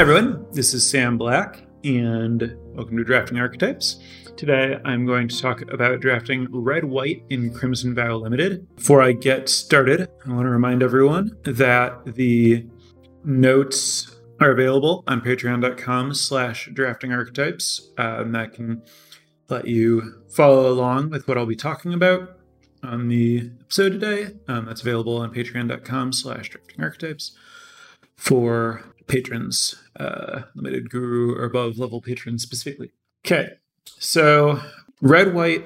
Hi, everyone. This is Sam Black, and welcome to Drafting Archetypes. Today, I'm going to talk about drafting red white in Crimson Vow Limited. Before I get started, I want to remind everyone that the notes are available on patreon.com slash drafting archetypes. Um, that can let you follow along with what I'll be talking about on the episode today. Um, that's available on patreon.com slash drafting archetypes for patrons, uh, limited guru or above level patrons specifically. Okay, so red white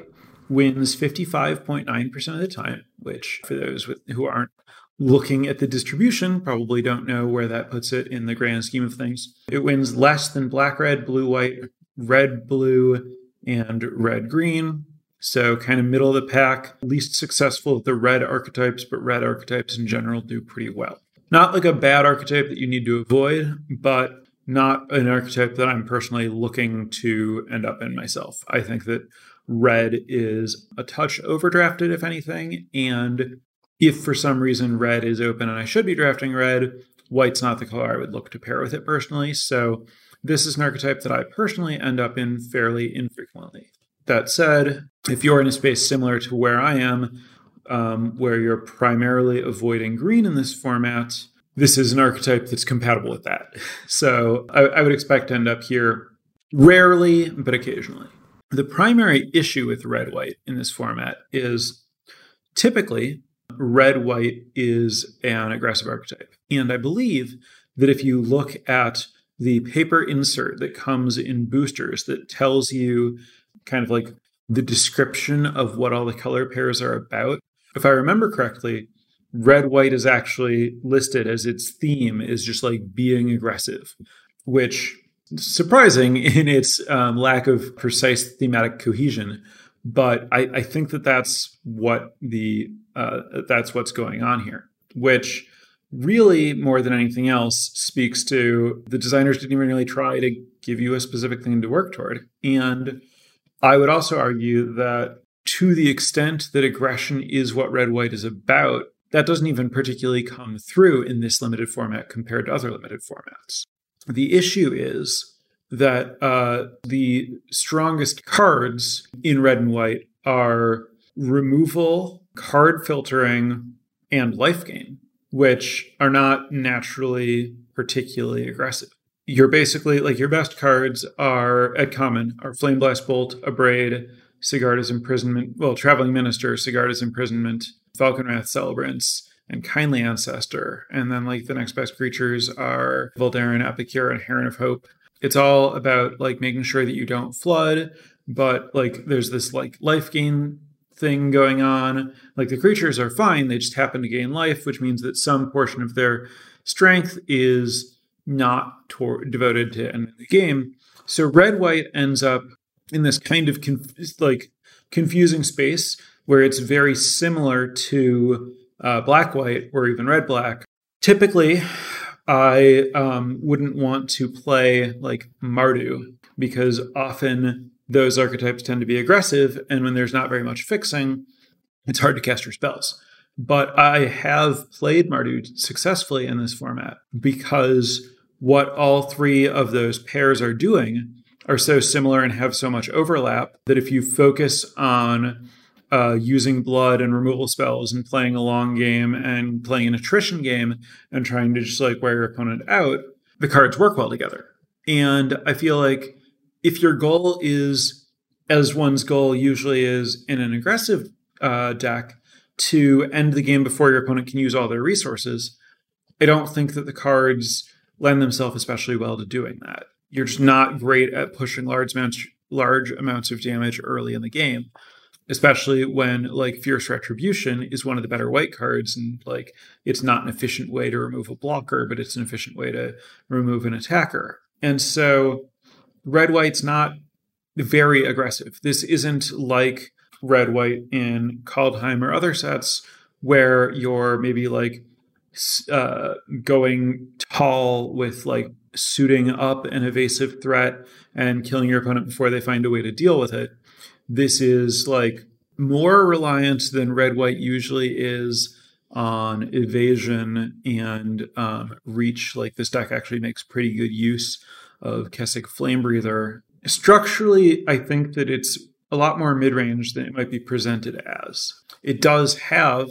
wins 55.9% of the time, which for those with, who aren't looking at the distribution probably don't know where that puts it in the grand scheme of things. It wins less than black red, blue white, red blue, and red green. So, kind of middle of the pack, least successful with the red archetypes, but red archetypes in general do pretty well. Not like a bad archetype that you need to avoid, but not an archetype that I'm personally looking to end up in myself. I think that red is a touch overdrafted, if anything. And if for some reason red is open and I should be drafting red, white's not the color I would look to pair with it personally. So this is an archetype that I personally end up in fairly infrequently. That said, if you're in a space similar to where I am, um, where you're primarily avoiding green in this format, this is an archetype that's compatible with that. So I, I would expect to end up here rarely, but occasionally. The primary issue with red white in this format is typically red white is an aggressive archetype. And I believe that if you look at the paper insert that comes in boosters that tells you kind of like the description of what all the color pairs are about, if I remember correctly, red white is actually listed as its theme is just like being aggressive, which surprising in its um, lack of precise thematic cohesion. But I, I think that that's what the uh, that's what's going on here, which really more than anything else speaks to the designers didn't even really try to give you a specific thing to work toward. And I would also argue that to the extent that aggression is what red white is about, that doesn't even particularly come through in this limited format compared to other limited formats. The issue is that uh, the strongest cards in red and white are removal, card filtering, and life gain, which are not naturally particularly aggressive. You're basically like your best cards are at common are Flame-Blessed Bolt, Abrade, Sigarda's Imprisonment, well, Traveling Minister, Sigarda's Imprisonment, Falkenrath Celebrants, and Kindly Ancestor. And then like the next best creatures are Voldaren, Epicure, and Heron of Hope. It's all about like making sure that you don't flood, but like there's this like life gain thing going on. Like the creatures are fine, they just happen to gain life, which means that some portion of their strength is not tor- devoted to end the game. So red white ends up in this kind of conf- like confusing space where it's very similar to uh, black white or even red black. Typically, I um, wouldn't want to play like Mardu because often those archetypes tend to be aggressive, and when there's not very much fixing, it's hard to cast your spells. But I have played Mardu successfully in this format because what all three of those pairs are doing are so similar and have so much overlap that if you focus on uh, using blood and removal spells and playing a long game and playing an attrition game and trying to just like wear your opponent out, the cards work well together. And I feel like if your goal is, as one's goal usually is in an aggressive uh, deck, to end the game before your opponent can use all their resources, I don't think that the cards lend themselves especially well to doing that you're just not great at pushing large amounts large amounts of damage early in the game especially when like fierce retribution is one of the better white cards and like it's not an efficient way to remove a blocker but it's an efficient way to remove an attacker. And so red white's not very aggressive. This isn't like red white in kaldheim or other sets where you're maybe like uh, going tall with like suiting up an evasive threat and killing your opponent before they find a way to deal with it. This is like more reliant than red white usually is on evasion and um, reach. Like this deck actually makes pretty good use of Kessig Flamebreather. Structurally, I think that it's a lot more mid range than it might be presented as. It does have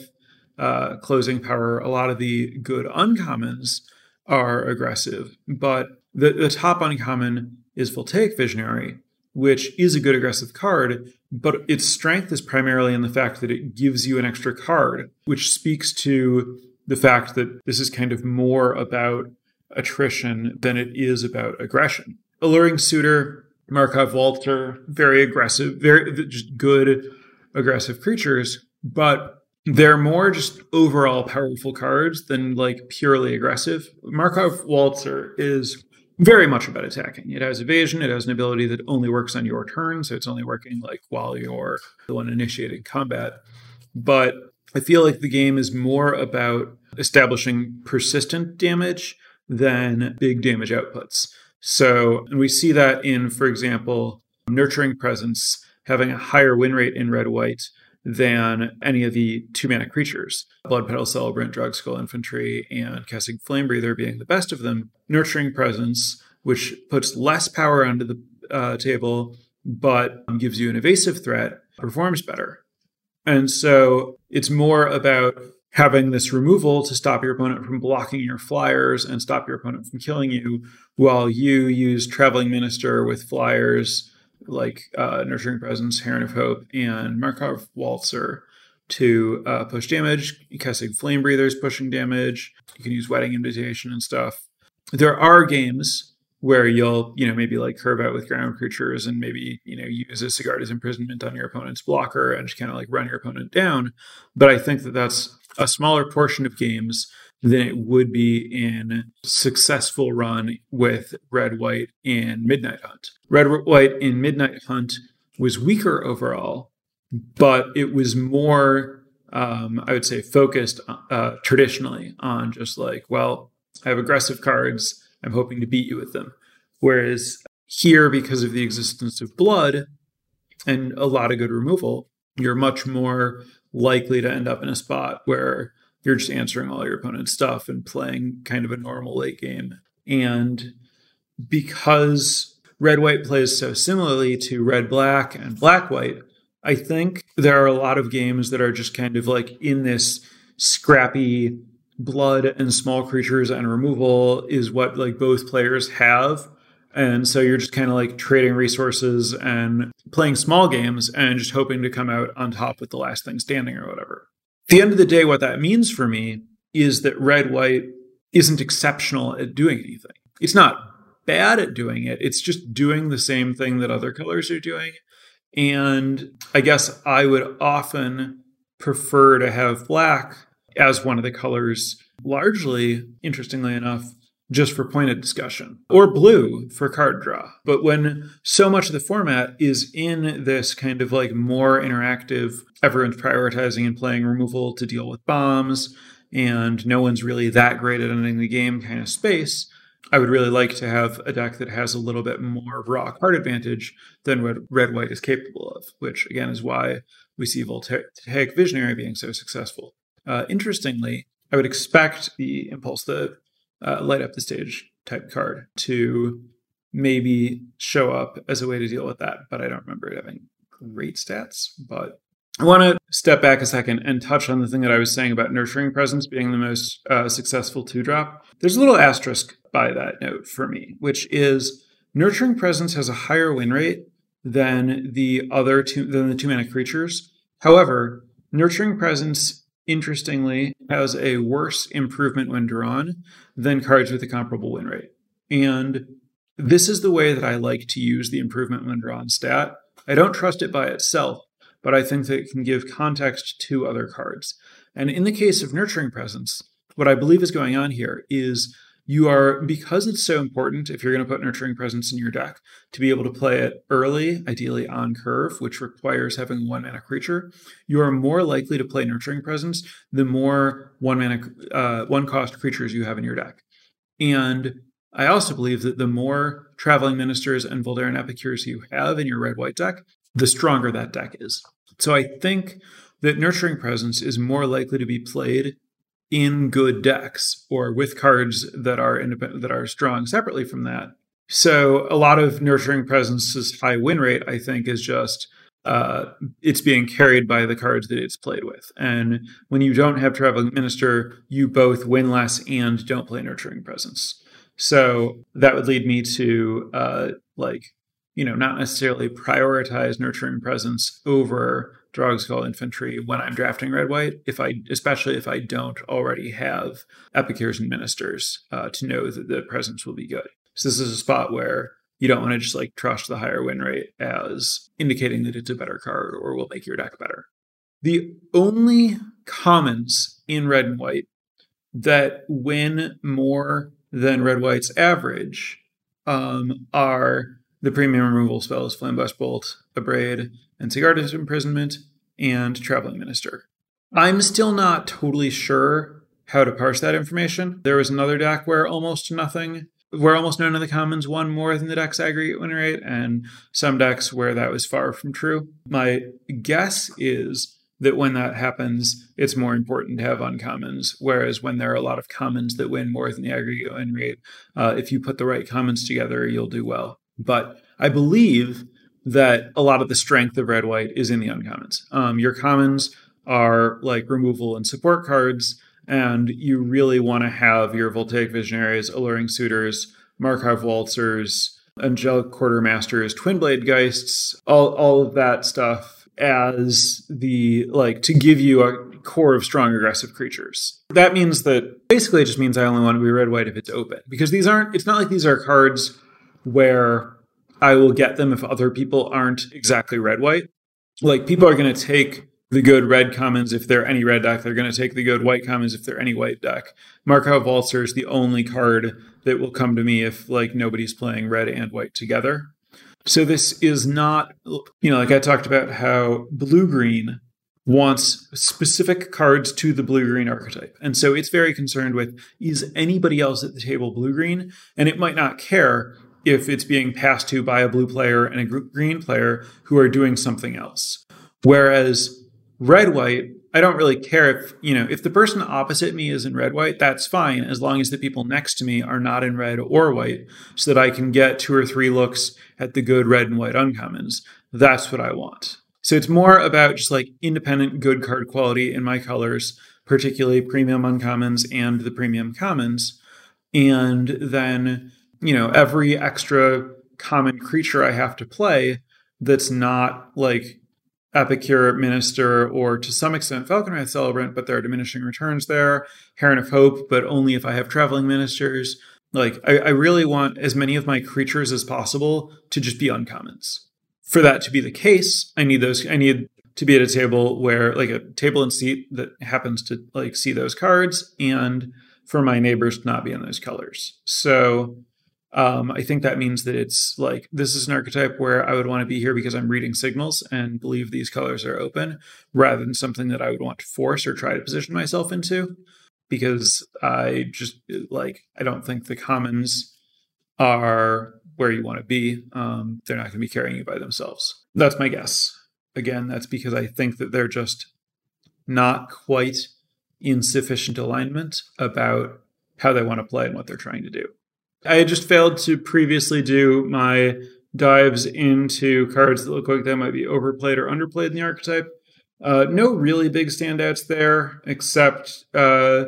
uh, closing power. A lot of the good uncommons are aggressive, but the, the top uncommon is Voltaic Visionary, which is a good aggressive card, but its strength is primarily in the fact that it gives you an extra card, which speaks to the fact that this is kind of more about attrition than it is about aggression. Alluring Suitor, Markov Waltzer, very aggressive, very just good aggressive creatures, but they're more just overall powerful cards than like purely aggressive. Markov Waltzer is very much about attacking. It has evasion. It has an ability that only works on your turn, so it's only working like while you're the one initiating combat. But I feel like the game is more about establishing persistent damage than big damage outputs. So, and we see that in, for example, Nurturing Presence having a higher win rate in red white than any of the two mana creatures. Blood Petal Celebrant, Drogskol Infantry, and Kessig Flamebreather being the best of them. Nurturing Presence, which puts less power onto the uh, table, but gives you an evasive threat, performs better. And so it's more about having this removal to stop your opponent from blocking your flyers and stop your opponent from killing you, while you use Traveling Minister with flyers like uh, Nurturing Presence, Heron of Hope, and Markov Waltzer to uh, push damage. casting Flame Breathers, pushing damage. You can use Wedding Invitation and stuff. There are games where you'll, you know, maybe like curve out with ground creatures and maybe, you know, use a Sigarda's Imprisonment on your opponent's blocker and just kind of like run your opponent down. But I think that that's a smaller portion of games than it would be in successful run with red white and midnight hunt. Red white in midnight hunt was weaker overall but it was more um, i would say focused uh, traditionally on just like well i have aggressive cards. I'm hoping to beat you with them. Whereas here because of the existence of blood and a lot of good removal you're much more likely to end up in a spot where you're just answering all your opponent's stuff and playing kind of a normal late game. And because red white plays so similarly to red black and black white, I think there are a lot of games that are just kind of like in this scrappy blood and small creatures and removal is what like both players have. And so you're just kind of like trading resources and playing small games and just hoping to come out on top with the last thing standing or whatever the end of the day, what that means for me is that red white isn't exceptional at doing anything. It's not bad at doing it, it's just doing the same thing that other colors are doing. And I guess I would often prefer to have black as one of the colors, largely, interestingly enough, just for pointed discussion, or blue for card draw. But when so much of the format is in this kind of like more interactive, everyone's prioritizing and playing removal to deal with bombs, and no one's really that great at ending the game kind of space, I would really like to have a deck that has a little bit more raw card advantage than what red white is capable of, which again is why we see Voltaic Visionary being so successful. Uh, interestingly, I would expect the impulse, the uh, light up the stage type card to maybe show up as a way to deal with that. But I don't remember it having great stats. But I want to step back a second and touch on the thing that I was saying about nurturing presence being the most uh, successful two drop. There's a little asterisk by that note for me, which is nurturing presence has a higher win rate than the other two than the two mana creatures. However, nurturing presence interestingly, has a worse improvement when drawn than cards with a comparable win rate. And this is the way that I like to use the improvement when drawn stat. I don't trust it by itself, but I think that it can give context to other cards. And in the case of Nurturing Presence, what I believe is going on here is you are because it's so important if you're going to put nurturing presence in your deck to be able to play it early ideally on curve which requires having one mana creature you are more likely to play nurturing presence the more one mana uh, one cost creatures you have in your deck. And i also believe that the more traveling ministers and Voldaren epicures you have in your red white deck the stronger that deck is. So i think that nurturing presence is more likely to be played in good decks or with cards that are independent that are strong separately from that. So a lot of nurturing presence's high win rate, I think, is just uh, it's being carried by the cards that it's played with. And when you don't have traveling minister, you both win less and don't play nurturing presence. So that would lead me to uh, like you know not necessarily prioritize nurturing presence over Drogskol infantry when I'm drafting red white. If I especially if I don't already have epicure's and ministers uh, to know that the presence will be good. So this is a spot where you don't want to just like trust the higher win rate as indicating that it's a better card or will make your deck better. The only commons in red and white that win more than red white's average um, are the premium removal spells Flame-Blessed Bolt, Abrade, and Sigarda's Imprisonment, and Traveling Minister. I'm still not totally sure how to parse that information. There was another deck where almost nothing where almost none of the commons won more than the deck's aggregate win rate, and some decks where that was far from true. My guess is that when that happens, it's more important to have uncommons. Whereas when there are a lot of commons that win more than the aggregate win rate, uh, if you put the right commons together, you'll do well. But I believe that a lot of the strength of red white is in the uncommons. Um, your commons are like removal and support cards and you really want to have your Voltaic Visionaries, Alluring Suitors, Markov Waltzers, Angelic Quartermasters, Twin Blade Geists, all, all of that stuff as the like to give you a core of strong aggressive creatures. That means that basically it just means I only want to be red white if it's open. Because these aren't it's not like these are cards where I will get them if other people aren't exactly red white. Like people are going to take the good red commons if they're any red deck. They're going to take the good white commons if they're any white deck. Markov Waltzer is the only card that will come to me if like nobody's playing red and white together. So this is not, you know, like I talked about how blue green wants specific cards to the blue green archetype. And so it's very concerned with is anybody else at the table blue green? And it might not care if it's being passed to by a blue player and a green player who are doing something else. Whereas red white i don't really care if you know if the person opposite me is in red white that's fine as long as the people next to me are not in red or white so that i can get two or three looks at the good red and white uncommons that's what i want so it's more about just like independent good card quality in my colors particularly premium uncommons and the premium commons and then you know every extra common creature i have to play that's not like Epicure Minister, or to some extent Falkenrath Celebrant, but there are diminishing returns there. Heron of Hope, but only if I have traveling ministers. Like, I, I really want as many of my creatures as possible to just be uncommons. For that to be the case, I need those. I need to be at a table where, like, a table and seat that happens to like see those cards, and for my neighbors to not be in those colors. So um, I think that means that it's like this is an archetype where I would want to be here because I'm reading signals and believe these colors are open rather than something that I would want to force or try to position myself into because I just like I don't think the commons are where you want to be. Um, they're not going to be carrying you by themselves. That's my guess. Again, that's because I think that they're just not quite in sufficient alignment about how they want to play and what they're trying to do. I had just failed to previously do my dives into cards that look like they might be overplayed or underplayed in the archetype. Uh, no really big standouts there, except uh,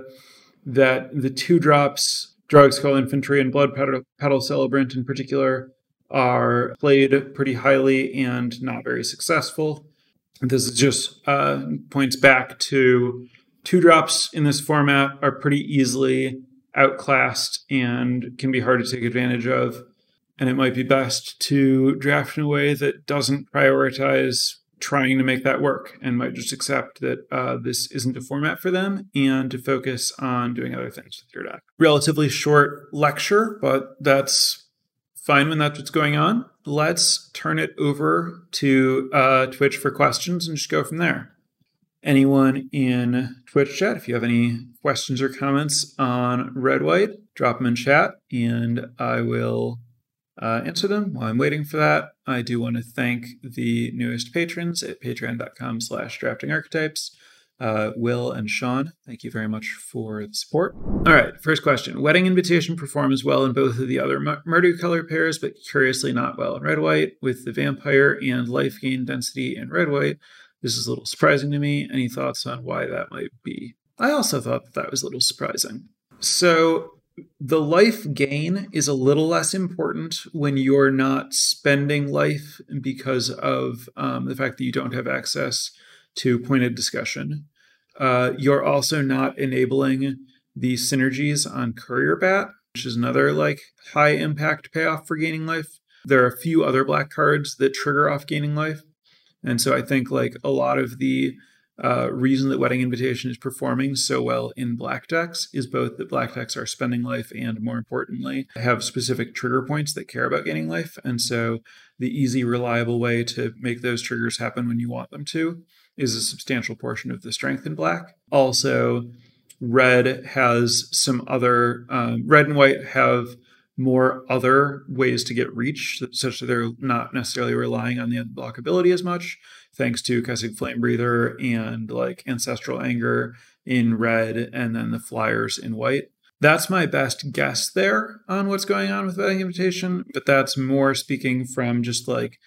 that the two drops, Drogskol Infantry and Blood Petal, Celebrant in particular, are played pretty highly and not very successful. This is just uh, points back to two drops in this format are pretty easily outclassed and can be hard to take advantage of. And it might be best to draft in a way that doesn't prioritize trying to make that work and might just accept that uh, this isn't a format for them and to focus on doing other things with your deck. Relatively short lecture, but that's fine when that's what's going on. Let's turn it over to uh, Twitch for questions and just go from there anyone in Twitch chat. If you have any questions or comments on Red White, drop them in chat and I will uh, answer them while I'm waiting for that. I do want to thank the newest patrons at patreon.com slash drafting archetypes. uh, Will and Sean, thank you very much for the support. All right, first question. Wedding Invitation performs well in both of the other Mardu color pairs, but curiously not well in red white, with the vampire and life gain density in red white. This is a little surprising to me. Any thoughts on why that might be? I also thought that, that was a little surprising. So, the life gain is a little less important when you're not spending life because of um, the fact that you don't have access to pointed discussion. Uh, you're also not enabling the synergies on Courier Bat, which is another like high impact payoff for gaining life. There are a few other black cards that trigger off gaining life. And so I think like a lot of the uh, reason that Wedding Invitation is performing so well in black decks is both that black decks are spending life and, more importantly, have specific trigger points that care about gaining life. And so the easy, reliable way to make those triggers happen when you want them to is a substantial portion of the strength in black. Also, red has some other, um, red and white have more other ways to get reach, such that they're not necessarily relying on the unblockability as much, thanks to Kessig Flame Breather and like Ancestral Anger in red, and then the flyers in white. That's my best guess there on what's going on with Wedding Invitation, but that's more speaking from just like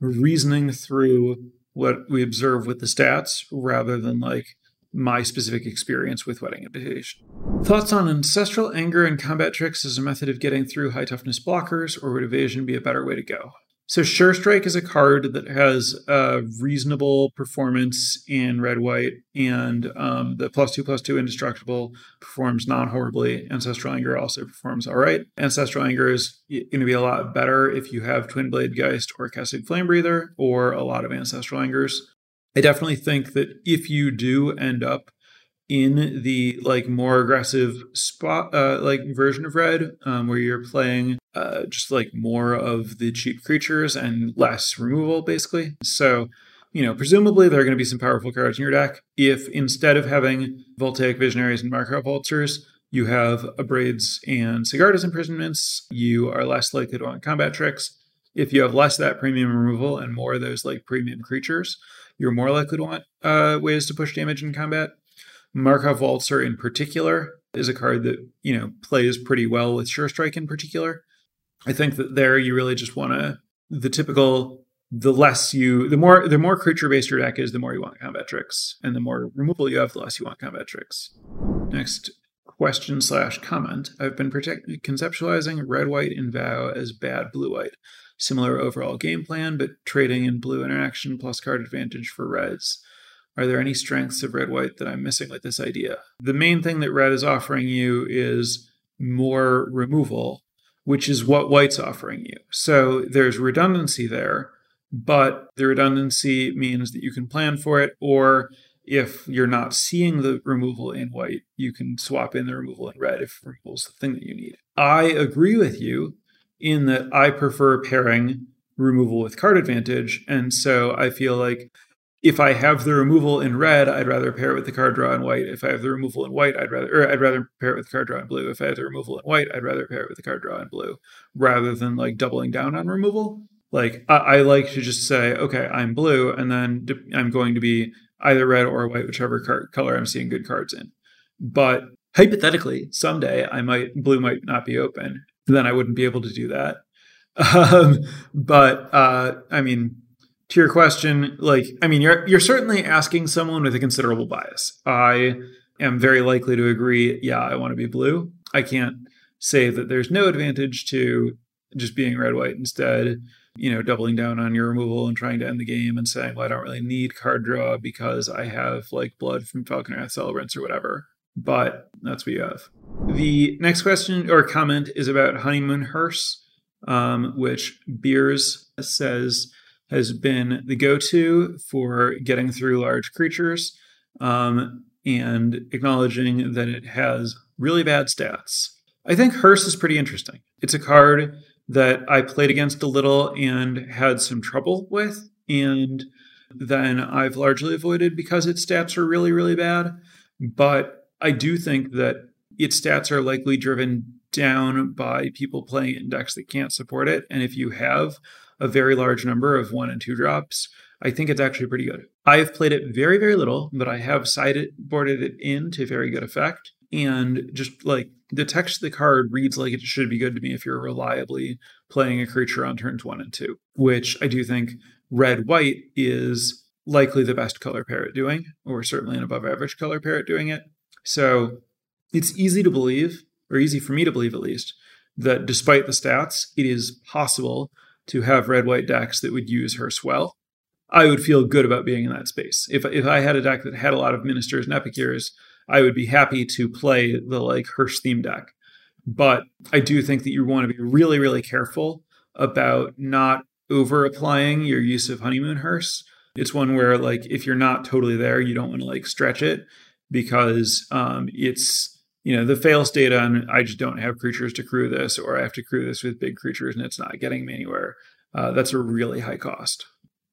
reasoning through what we observe with the stats rather than like my specific experience with Wedding Invitation. Thoughts on Ancestral Anger and Combat Tricks as a method of getting through high toughness blockers, or would evasion be a better way to go? So Sure Strike is a card that has a reasonable performance in red white, and um, the plus two plus two indestructible performs non horribly. Ancestral Anger also performs all right. Ancestral Anger is going to be a lot better if you have Twin Blade Geist or Kessig Flame Breather or a lot of Ancestral Angers. I definitely think that if you do end up in the like more aggressive spot uh, like version of red um, where you're playing uh, just like more of the cheap creatures and less removal basically. So you know presumably there are going to be some powerful cards in your deck. If instead of having voltaic visionaries and markov waltzers you have abrades and sigarda's imprisonments you are less likely to want combat tricks. If you have less that premium removal and more of those like premium creatures you're more likely to want uh, ways to push damage in combat. Markov Waltzer in particular is a card that, you know, plays pretty well with Sure Strike in particular. I think that there you really just want to the typical the less you the more the more creature based your deck is, the more you want combat tricks. And the more removal you have, the less you want combat tricks. Next question slash comment. I've been protect- conceptualizing red white in Vow as bad blue white. Similar overall game plan, but trading in blue interaction plus card advantage for reds. Are there any strengths of red white that I'm missing with this idea? The main thing that red is offering you is more removal, which is what white's offering you. So there's redundancy there, but the redundancy means that you can plan for it, or if you're not seeing the removal in white, you can swap in the removal in red if removal is the thing that you need. I agree with you in that I prefer pairing removal with card advantage. And so I feel like if I have the removal in red, I'd rather pair it with the card draw in white. If I have the removal in white, I'd rather or I'd rather pair it with the card draw in blue. If I have the removal in white, I'd rather pair it with the card draw in blue, rather than like doubling down on removal. Like I, I like to just say, okay, I'm blue, and then I'm going to be either red or white, whichever card, color I'm seeing good cards in. But hypothetically, someday I might blue might not be open, then I wouldn't be able to do that. Um, but uh, I mean, to your question, like I mean, you're you're certainly asking someone with a considerable bias. I am very likely to agree. Yeah, I want to be blue. I can't say that there's no advantage to just being red white instead. You know, doubling down on your removal and trying to end the game and saying, well, I don't really need card draw because I have like blood from Falkenrath Celebrants or whatever but that's what you have. The next question or comment is about Honeymoon Hearse, um, which Beers says has been the go to for getting through large creatures um, and acknowledging that it has really bad stats. I think Hearse is pretty interesting. It's a card that I played against a little and had some trouble with, and then I've largely avoided because its stats are really, really bad. But I do think that its stats are likely driven down by people playing in decks that can't support it. And if you have a very large number of one and two drops, I think it's actually pretty good. I have played it very, very little, but I have sideboarded it in to very good effect. And just like the text of the card reads like it should be good to me if you're reliably playing a creature on turns one and two, which I do think red white is likely the best color pair at doing, or certainly an above average color pair at doing it. So it's easy to believe, or easy for me to believe at least, that despite the stats, it is possible to have red white decks that would use Hearse well. I would feel good about being in that space. If if I had a deck that had a lot of ministers and epicures, I would be happy to play the like Hearse theme deck. But I do think that you want to be really, really careful about not over applying your use of honeymoon hearse. It's one where like if you're not totally there, you don't want to like stretch it because um, it's you know the fail state on I just don't have creatures to crew this, or I have to crew this with big creatures and it's not getting me anywhere. Uh, that's a really high cost.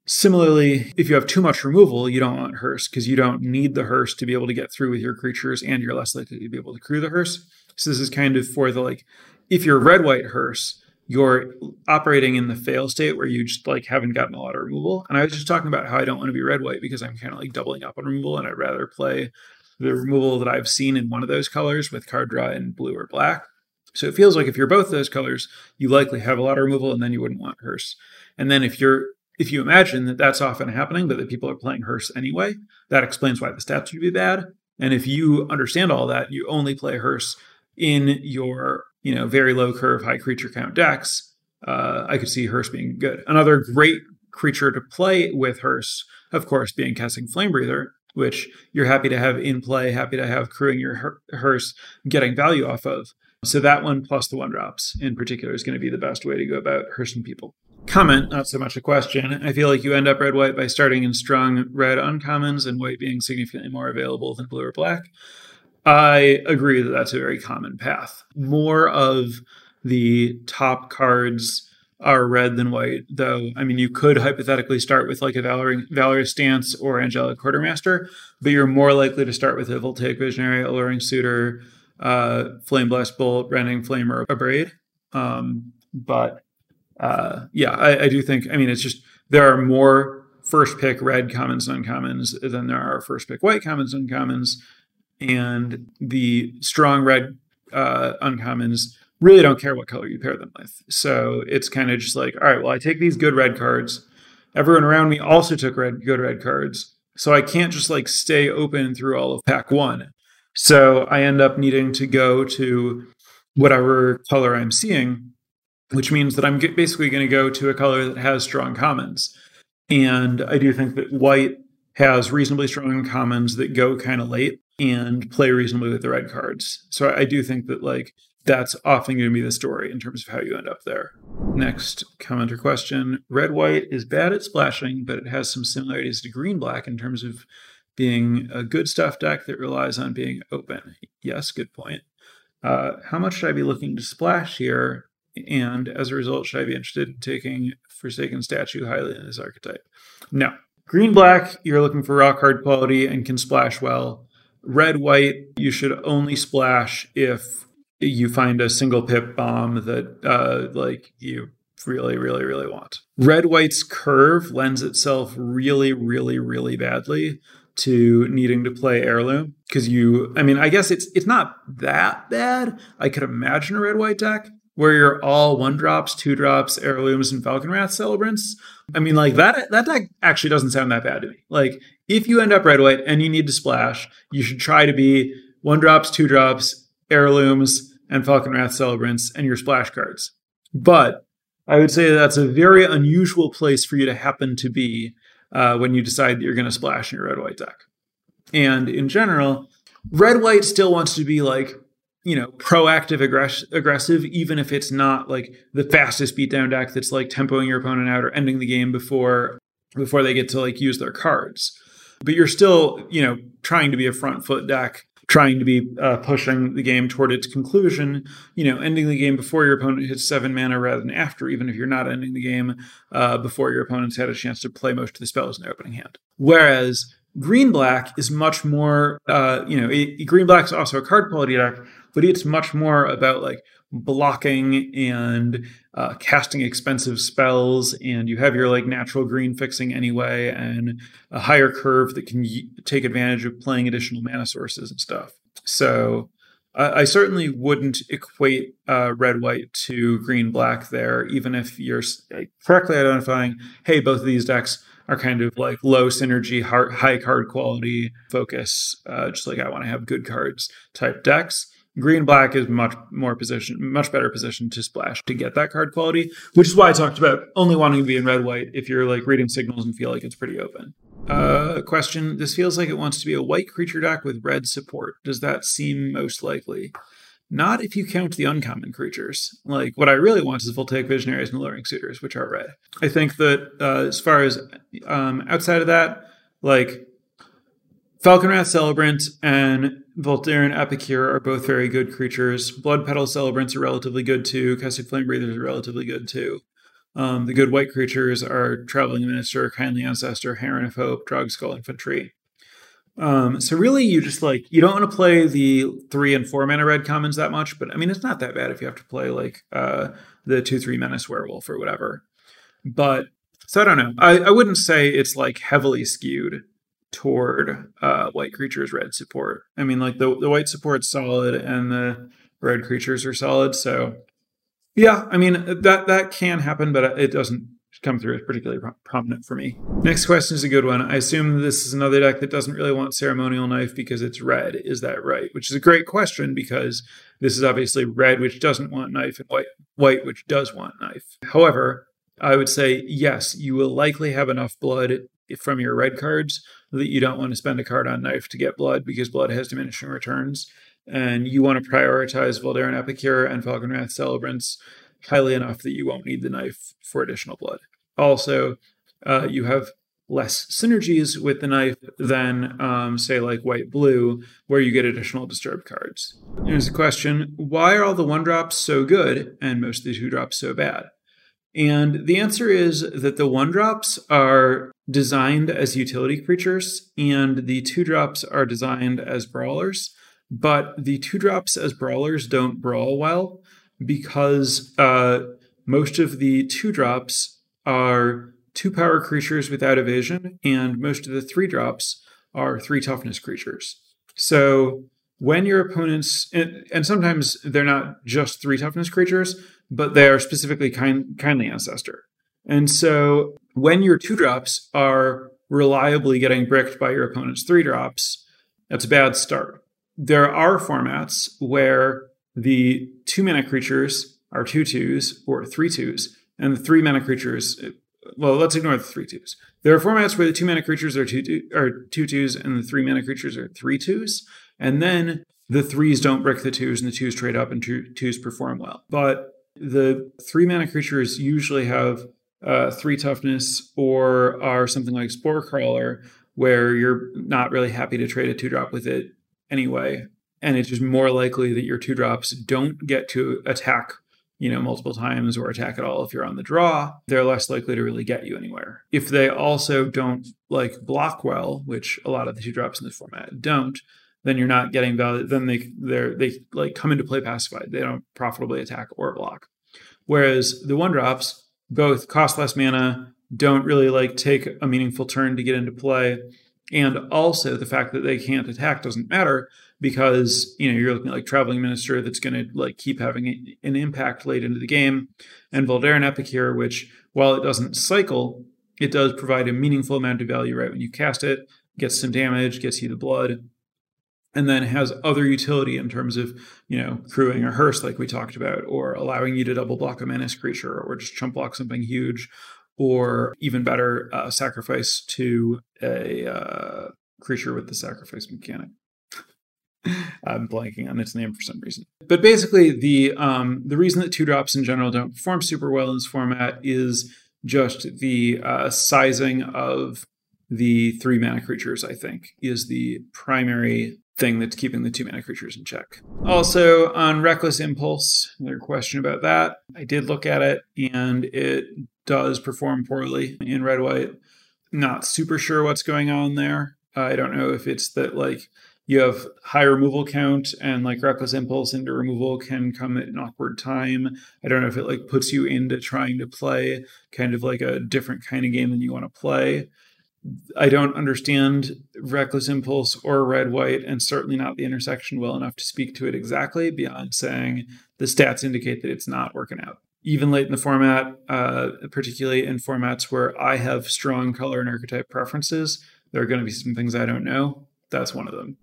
Similarly, if you have too much removal, you don't want hearse because you don't need the hearse to be able to get through with your creatures, and you're less likely to be able to crew the hearse. So this is kind of for the like, if you're red white hearse, you're operating in the fail state where you just like haven't gotten a lot of removal. And I was just talking about how I don't want to be red white because I'm kind of like doubling up on removal, and I'd rather play the removal that I've seen in one of those colors with card draw in blue or black. So it feels like if you're both those colors, you likely have a lot of removal, and then you wouldn't want hearse. And then if you're if you imagine that that's often happening, but that people are playing Hearse anyway, that explains why the stats would be bad. And if you understand all that, you only play Hearse in your you know very low curve, high creature count decks. Uh, I could see Hearse being good. Another great creature to play with Hearse, of course, being Kessig Flamebreather, which you're happy to have in play, happy to have crewing your Hearse, getting value off of. So that one plus the one drops in particular is going to be the best way to go about Hearsing people comment, not so much a question. I feel like you end up red white by starting in strong red uncommons and white being significantly more available than blue or black. I agree that that's a very common path. More of the top cards are red than white, though. I mean, you could hypothetically start with like a Valerie, Valorous Stance or Angelic Quartermaster, but you're more likely to start with a Voltaic Visionary, Alluring Suitor, uh, Flame-Blessed Bolt, Rending Flame, or Abrade. Um, but uh, yeah, I, I, do think. I mean, it's just there are more first pick red commons and uncommons than there are first pick white commons and uncommons, and the strong red uh, uncommons really don't care what color you pair them with. So it's kind of just like, all right, well, I take these good red cards. Everyone around me also took red good red cards, so I can't just like stay open through all of pack one. So I end up needing to go to whatever color I'm seeing which means that I'm basically going to go to a color that has strong commons. And I do think that white has reasonably strong commons that go kind of late and play reasonably with the red cards. So I do think that like that's often going to be the story in terms of how you end up there. Next comment or question Red white is bad at splashing, but it has some similarities to green black in terms of being a good stuff deck that relies on being open. Yes, good point. Uh, how much should I be looking to splash here? And as a result, should I be interested in taking Forsaken Statue highly in this archetype? No. Green black, you're looking for rock hard quality and can splash well. Red white, you should only splash if you find a single pip bomb that uh, like you really, really, really want. Red white's curve lends itself really, really, really badly to needing to play heirloom because you i mean i guess it's it's not that bad i could imagine a red white deck where you're all one drops, two drops, heirlooms, and Falkenrath celebrants. I mean, like that that deck actually doesn't sound that bad to me. Like if you end up red white and you need to splash, you should try to be one drops, two drops, heirlooms, and Falkenrath celebrants, and your splash cards. But I would say that's a very unusual place for you to happen to be uh, when you decide that you're going to splash in your red white deck. And in general, red white still wants to be like you know, proactive aggress- aggressive, even if it's not like the fastest beatdown deck that's like tempoing your opponent out or ending the game before before they get to like use their cards. But you're still, you know, trying to be a front foot deck, trying to be uh, pushing the game toward its conclusion, you know, ending the game before your opponent hits seven mana rather than after, even if you're not ending the game uh, before your opponent's had a chance to play most of the spells in their opening hand. Whereas green black is much more, uh, you know, it, green black is also a card quality deck, but it's much more about like blocking and uh, casting expensive spells, and you have your like natural green fixing anyway, and a higher curve that can y- take advantage of playing additional mana sources and stuff. So I certainly wouldn't equate uh, red white to green black there, even if you're correctly identifying, hey, both of these decks are kind of like low synergy, high card quality focus, uh, just like I want to have good cards type decks. Green black is much more position, much better position to splash to get that card quality, which is why I talked about only wanting to be in red white if you're like reading signals and feel like it's pretty open. Uh, question: This feels like it wants to be a white creature deck with red support. Does that seem most likely? Not if you count the uncommon creatures. Like what I really want is Voltaic Visionaries and Alluring Suitors, which are red. I think that uh, as far as um, outside of that, like Falkenrath Celebrant and Voldaren Epicure are both very good creatures. Blood Petal Celebrants are relatively good too. Kessig Flame Breathers are relatively good too. Um, the good white creatures are Traveling Minister, Kindly Ancestor, Heron of Hope, Drogskol Infantry. Um, so really, you just like you don't want to play the three and four mana red commons that much, but I mean it's not that bad if you have to play like uh, the two three menace werewolf or whatever. But so I don't know. I, I wouldn't say it's like heavily skewed toward uh, white creatures red support. I mean like the the white support's solid and the red creatures are solid. So yeah, I mean that that can happen, but it doesn't come through as particularly prominent for me. Next question is a good one. I assume this is another deck that doesn't really want ceremonial knife because it's red. Is that right? Which is a great question because this is obviously red, which doesn't want knife, and white, white, which does want knife. However, I would say yes, you will likely have enough blood from your red cards that you don't want to spend a card on knife to get blood because blood has diminishing returns. And you want to prioritize Voldaren Epicure and Falkenrath Celebrants highly enough that you won't need the knife for additional blood. Also, uh, you have less synergies with the knife than, um, say, like white blue, where you get additional disturbed cards. Here's a question Why are all the one drops so good and most of the two drops so bad? And the answer is that the one drops are designed as utility creatures, and the two drops are designed as brawlers. But the two drops as brawlers don't brawl well because uh, most of the two drops are two power creatures without evasion, and most of the three drops are three toughness creatures. So when your opponents, and, and sometimes they're not just three toughness creatures, but they are specifically kind, kindly ancestor. And so when your two drops are reliably getting bricked by your opponent's three drops, that's a bad start. There are formats where the two mana creatures are two twos or three twos, and the three mana creatures. Well, let's ignore the three twos. There are formats where the two mana creatures are two, two are two twos, and the three mana creatures are three twos, and then the threes don't brick the twos, and the twos trade up, and two, twos perform well. But the three mana creatures usually have uh, three toughness or are something like Spore Crawler, where you're not really happy to trade a two drop with it anyway and it's just more likely that your two drops don't get to attack you know multiple times or attack at all if you're on the draw. They're less likely to really get you anywhere. If they also don't like block well which a lot of the two drops in this format don't then you're not getting value then they they're they like come into play pacified. They don't profitably attack or block. Whereas the one drops both cost less mana don't really like take a meaningful turn to get into play. And also the fact that they can't attack doesn't matter because you know you're looking at like traveling minister that's going to like keep having an impact late into the game, and Voldaren Epicure, which while it doesn't cycle, it does provide a meaningful amount of value right when you cast it, gets some damage, gets you the blood, and then has other utility in terms of you know crewing a hearse like we talked about, or allowing you to double block a menace creature, or just chump block something huge, or even better, uh, sacrifice to a uh, creature with the sacrifice mechanic. I'm blanking on its name for some reason. But basically, the um, the reason that two drops in general don't perform super well in this format is just the uh, sizing of the three mana creatures. I think is the primary thing that's keeping the two mana creatures in check. Also, on Reckless Impulse, another question about that. I did look at it, and it does perform poorly in red white. Not super sure what's going on there. I don't know if it's that like you have high removal count and like reckless impulse into removal can come at an awkward time. I don't know if it like puts you into trying to play kind of like a different kind of game than you want to play. I don't understand reckless impulse or red white, and certainly not the intersection well enough to speak to it exactly beyond saying the stats indicate that it's not working out. Even late in the format, uh, particularly in formats where I have strong color and archetype preferences, there are going to be some things I don't know. That's one of them.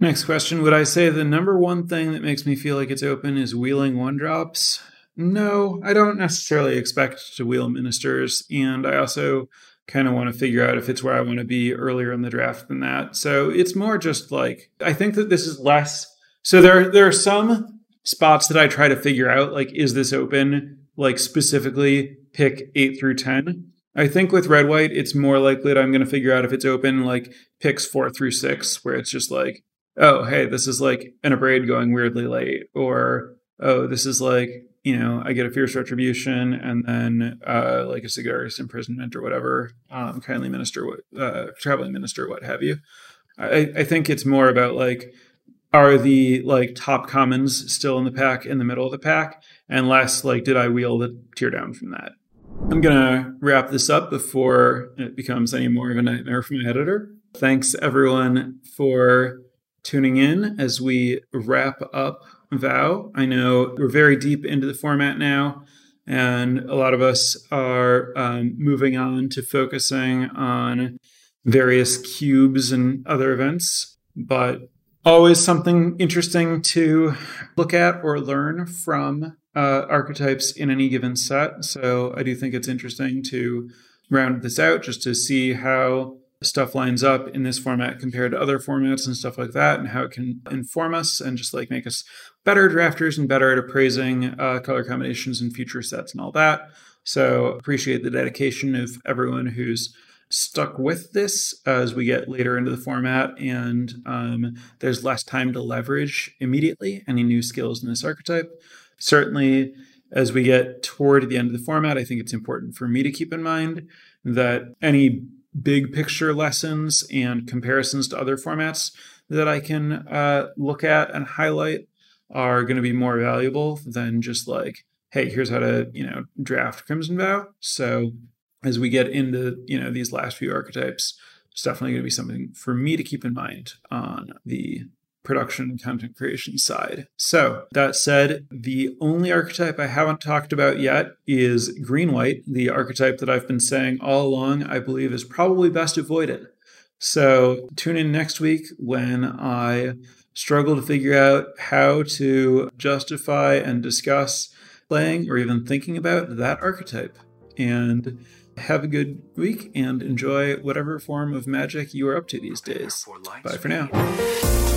Next question Would I say the number one thing that makes me feel like it's open is wheeling one drops? No, I don't necessarily expect to wheel minstrels. And I also kind of want to figure out if it's where I want to be earlier in the draft than that. So it's more just like I think that this is less. So there there are some spots that I try to figure out like is this open like specifically pick 8 through 10. I think with red white it's more likely that I'm going to figure out if it's open like picks 4 through 6 where it's just like oh hey this is like an abrade going weirdly late or oh this is like you know, I get a fierce retribution and then uh, like a Sigarda's imprisonment or whatever, um, kindly minister, uh, traveling minstrel, what have you. I, I think it's more about like, are the like top commons still in the pack in the middle of the pack, and less like, did I wheel the tear down from that? I'm gonna wrap this up before it becomes any more of a nightmare for my editor. Thanks everyone for tuning in as we wrap up vow. I know we're very deep into the format now, and a lot of us are um, moving on to focusing on various cubes and other events, but always something interesting to look at or learn from uh, archetypes in any given set. So I do think it's interesting to round this out just to see how stuff lines up in this format compared to other formats and stuff like that, and how it can inform us and just like make us better drafters and better at appraising uh, color combinations and future sets and all that. So appreciate the dedication of everyone who's stuck with this as we get later into the format and um, there's less time to leverage immediately any new skills in this archetype. Certainly, as we get toward the end of the format, I think it's important for me to keep in mind that any big picture lessons and comparisons to other formats that I can uh, look at and highlight are going to be more valuable than just like, hey, here's how to, you know, draft Crimson Vow. So as we get into, you know, these last few archetypes, it's definitely going to be something for me to keep in mind on the production and content creation side. So, that said, the only archetype I haven't talked about yet is green white, the archetype that I've been saying all along I believe is probably best avoided. So, tune in next week when I struggle to figure out how to justify and discuss playing or even thinking about that archetype. And have a good week and enjoy whatever form of magic you are up to these days. Bye for now.